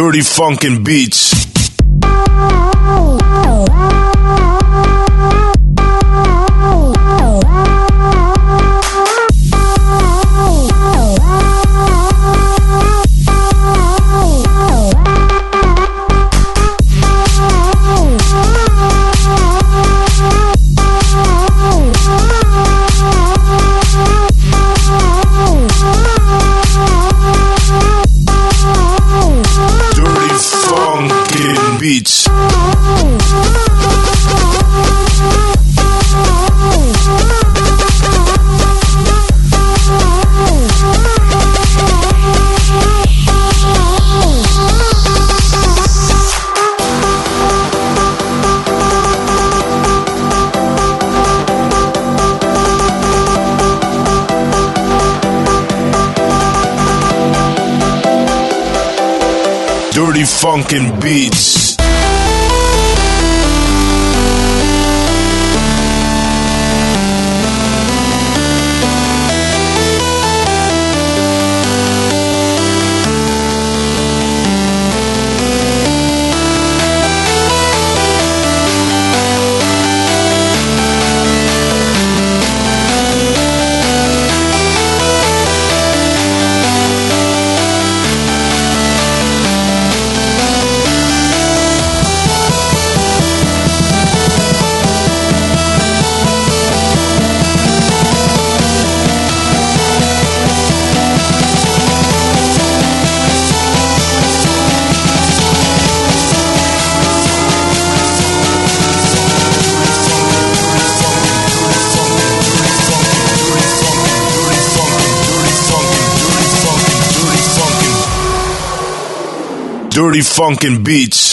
Dirty Funkin' Beats. Funkin' Beats. Funkin' Beats.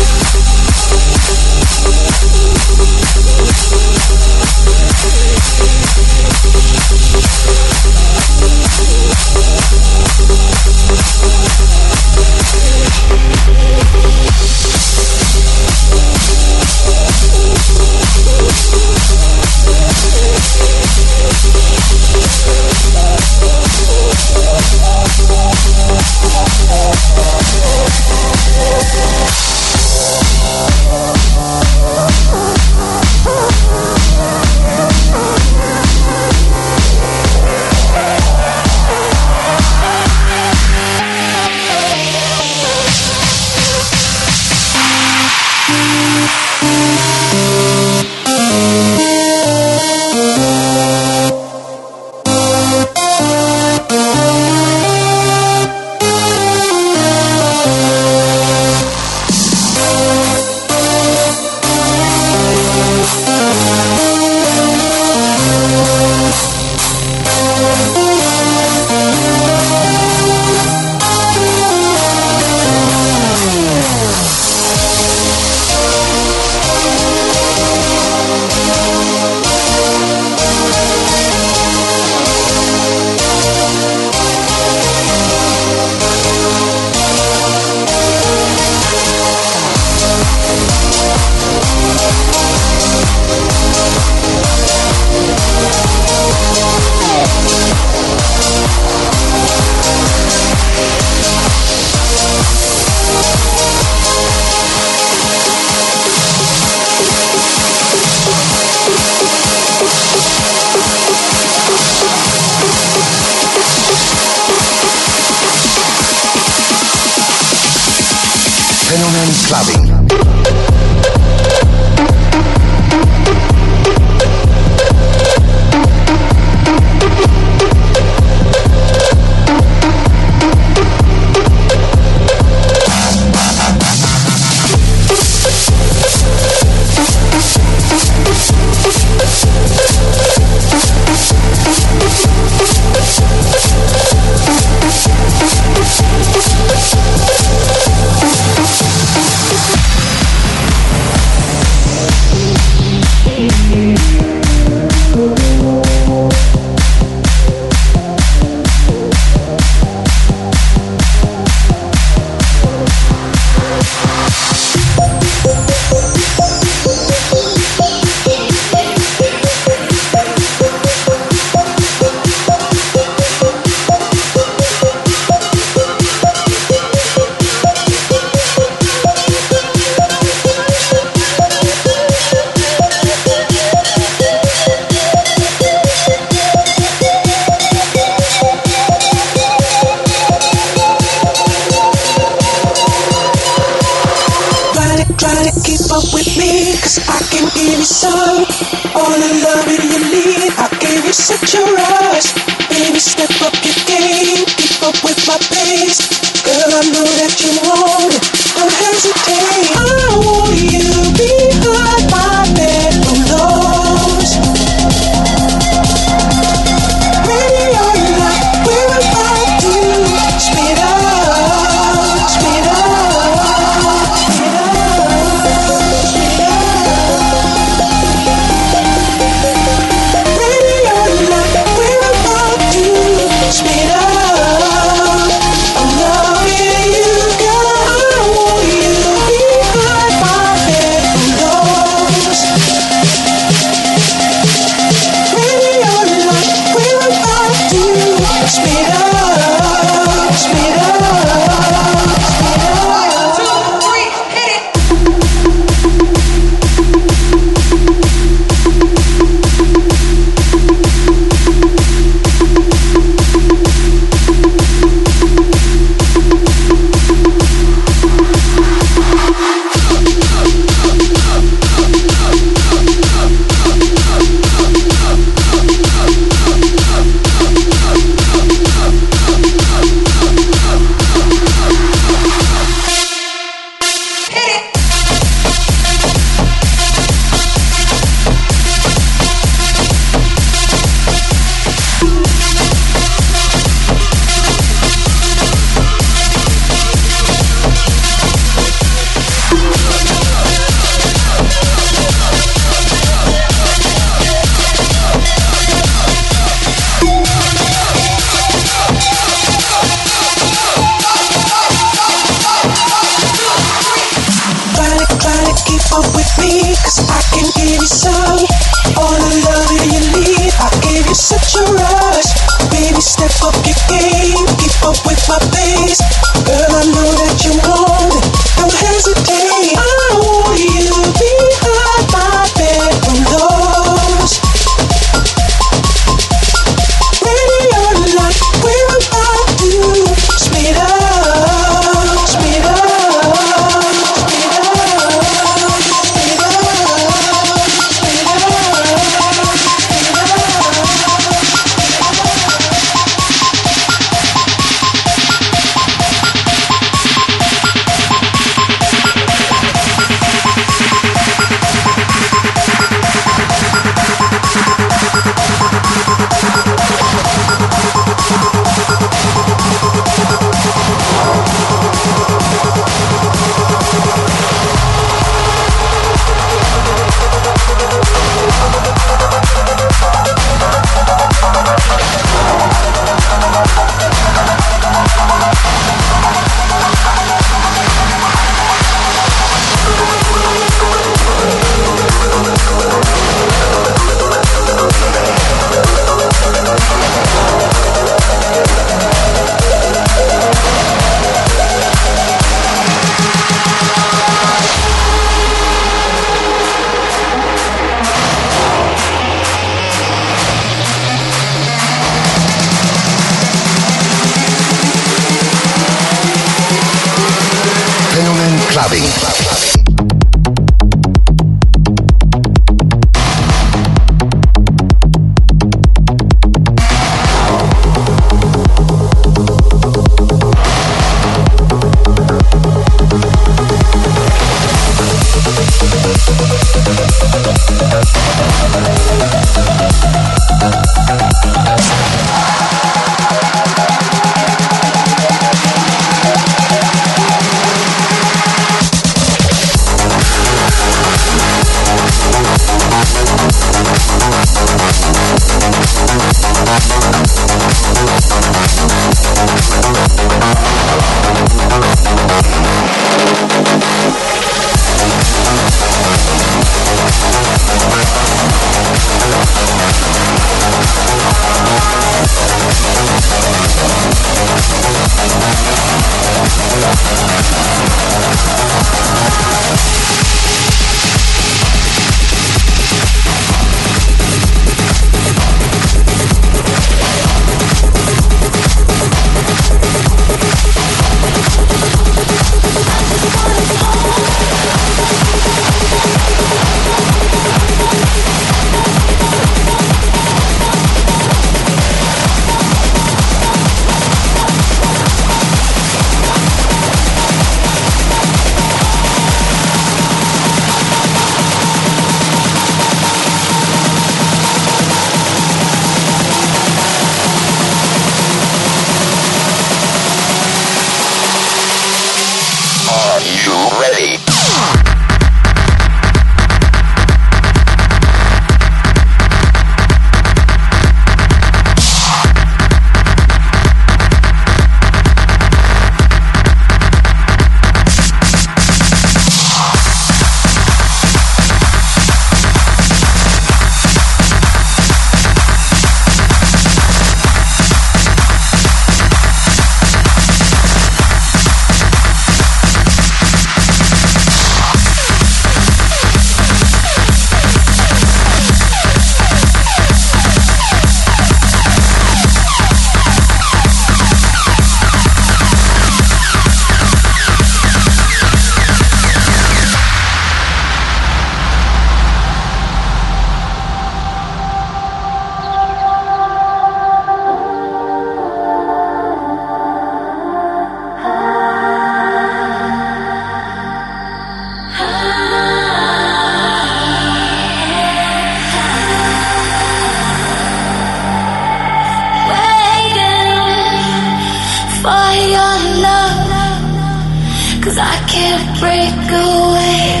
Cause I can't break away.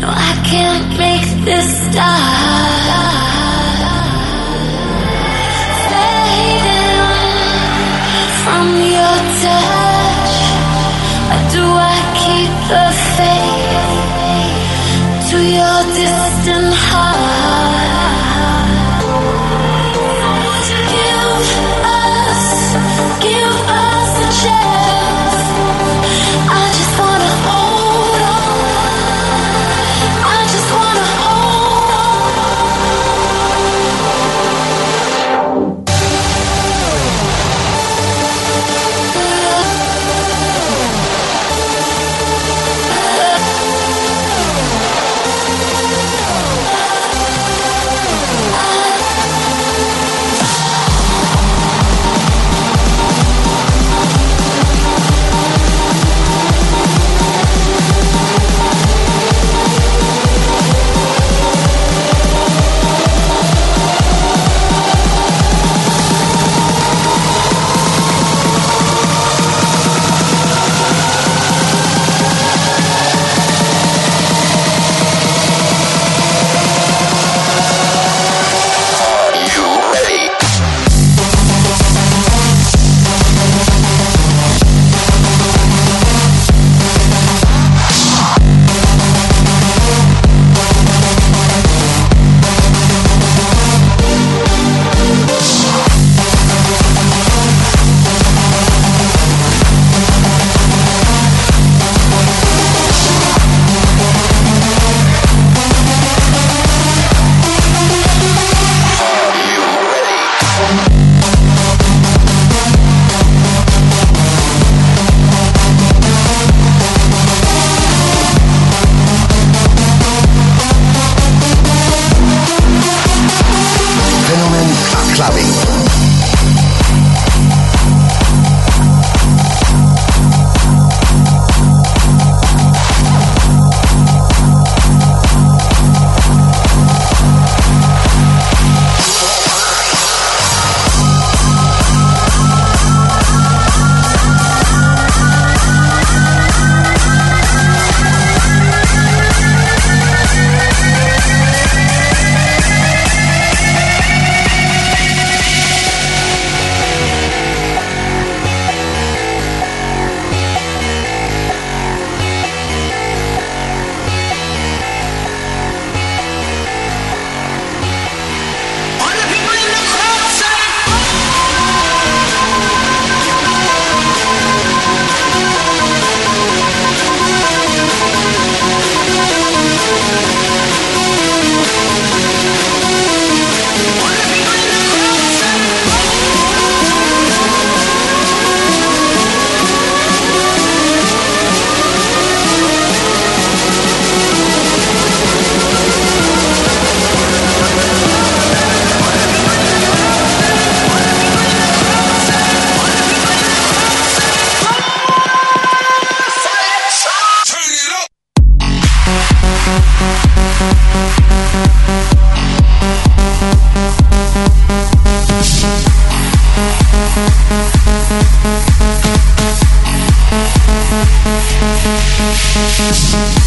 No, I can't make this stop. Fading from your touch, Why do I keep the faith to your? Música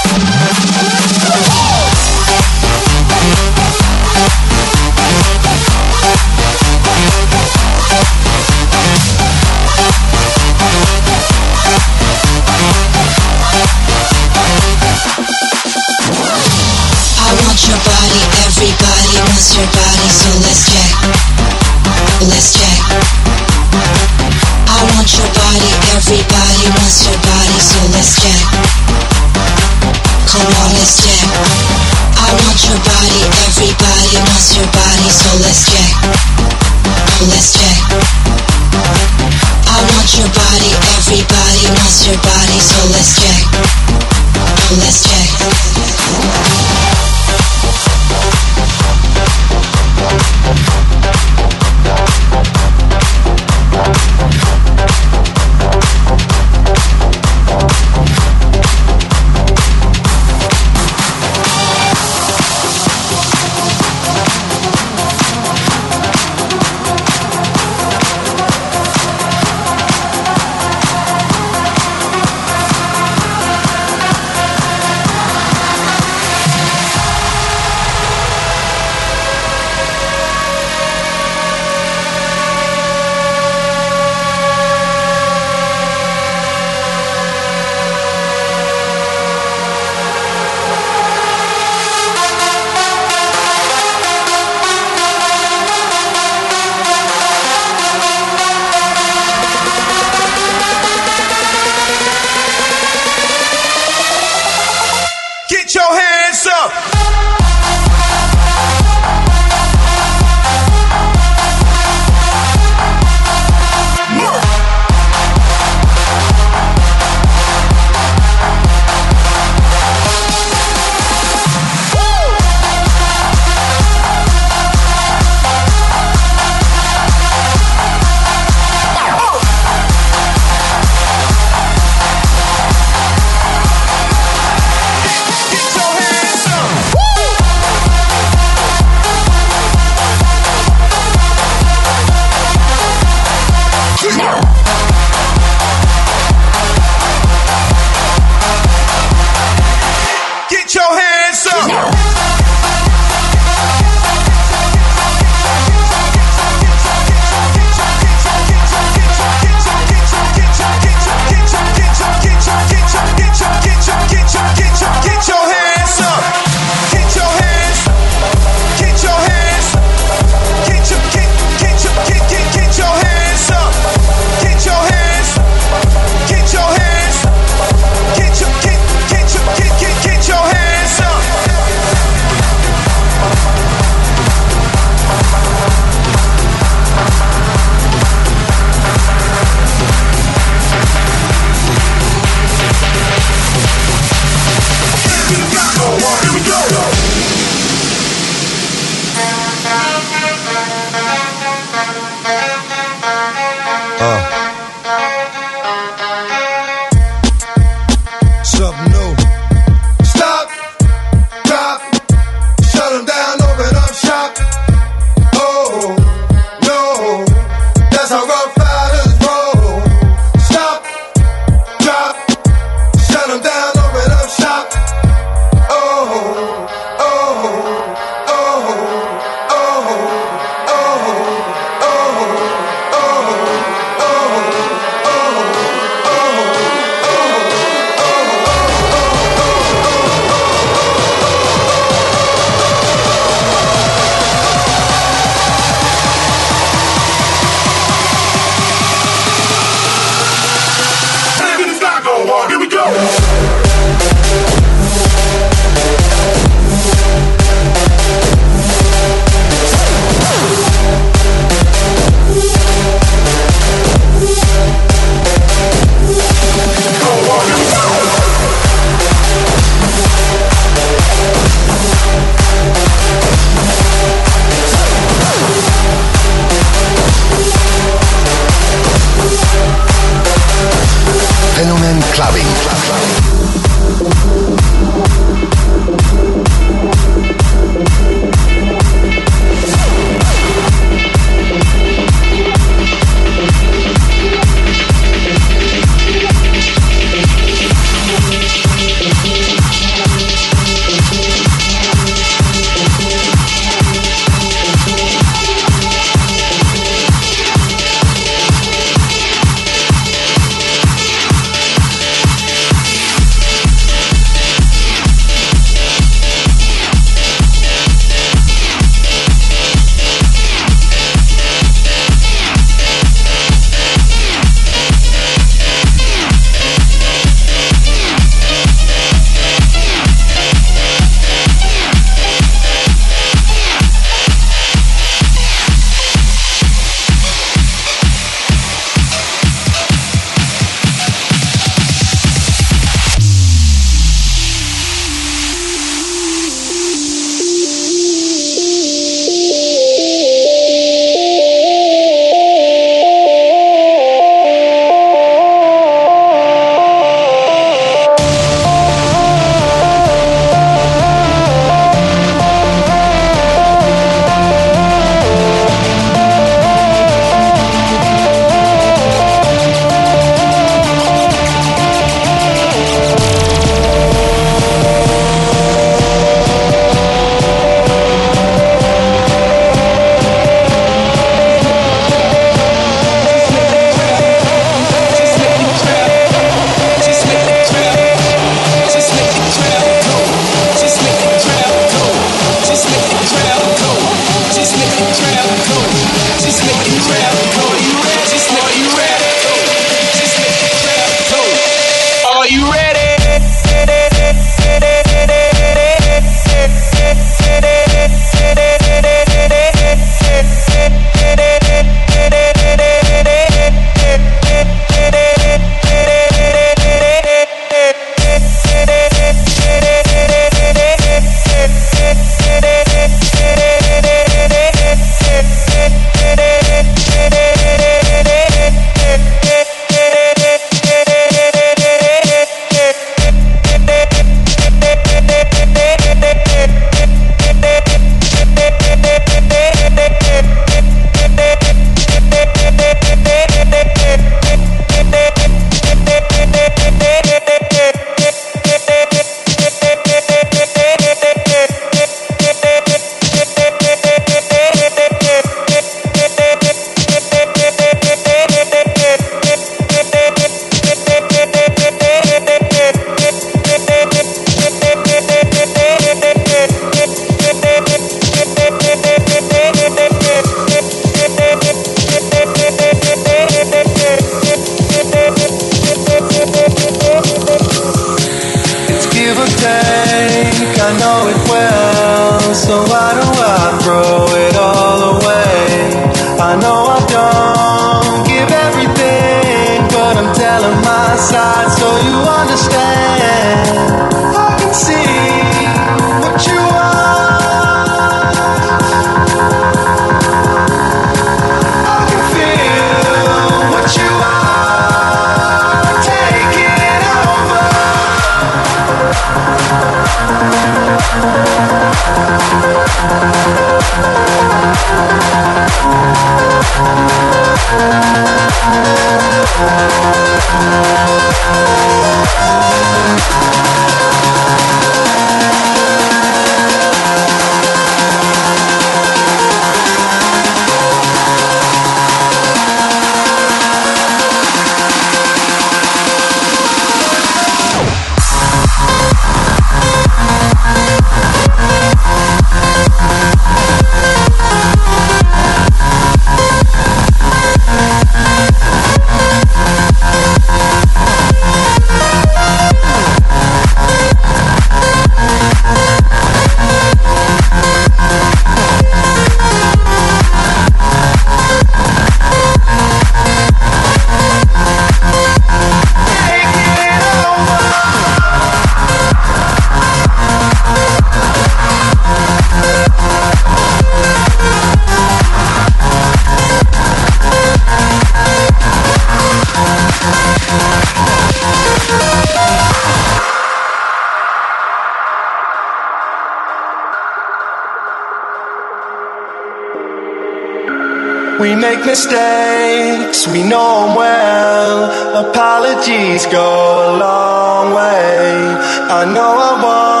make mistakes, we know 'em well. Apologies go a long way. I know I want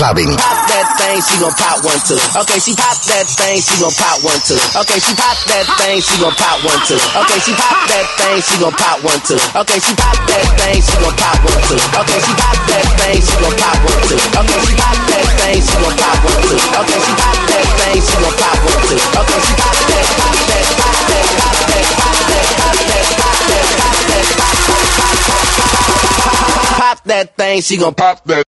clubbing. pop that thing, she gon' pop one too. Okay, she pop that thing, she gon' pop one too. Okay, she pop that thing, she gon' pop one too. Okay, she pop that thing, she gon' pop one too. Okay, she pop that thing, she gon' pop one too. Okay, she pop that thing, she gon' pop one too. Okay, she pop that thing, she gon' pop one too. Okay, she pop that thing, she gon' pop one too. Okay, she pop that, pop that, pop that, pop that, pop that, pop that, pop that, pop that, pop that thing, she gon' pop that.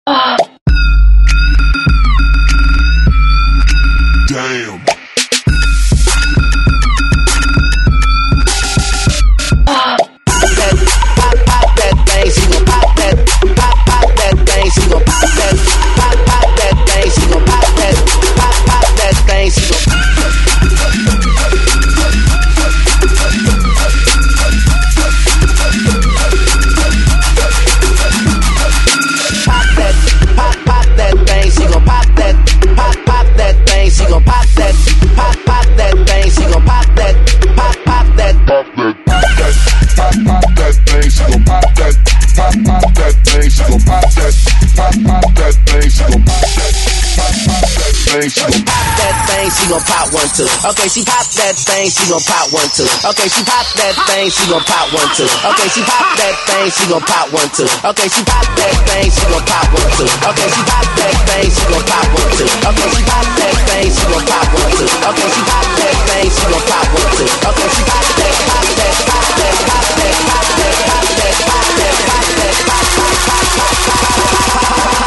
One too. Okay, she pop that thing, she gon' pop one too. Okay, she pop that thing, she gon' pop one too. Okay, she pop that thing, she gon' pop one too. Okay, she pop that thing, she gon' pop one too. Okay, she pop that thing, she gon' pop one too. Okay, she pop that thing, she gon' pop one too. Okay, she pop that thing, she gon' pop one too. Okay, she pop that, pop that, pop that, pop that, pop that, pop that, pop that, pop that, pop that,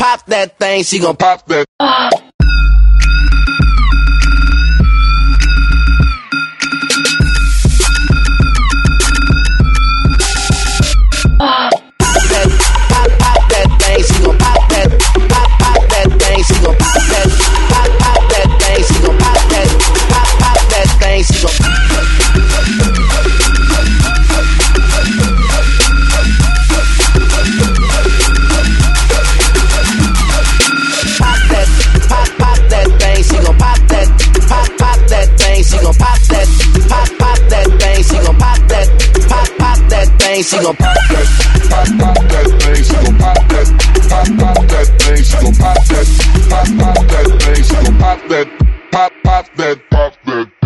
pop that thing, she gon' pop that. Thing, she gon' pop that, Pop, pop that thing, she gon' pop that. Pop, pop that thing, she gon' pop that. Pop, pop that thing, she gon' pop that. Pop, pop that, pop that.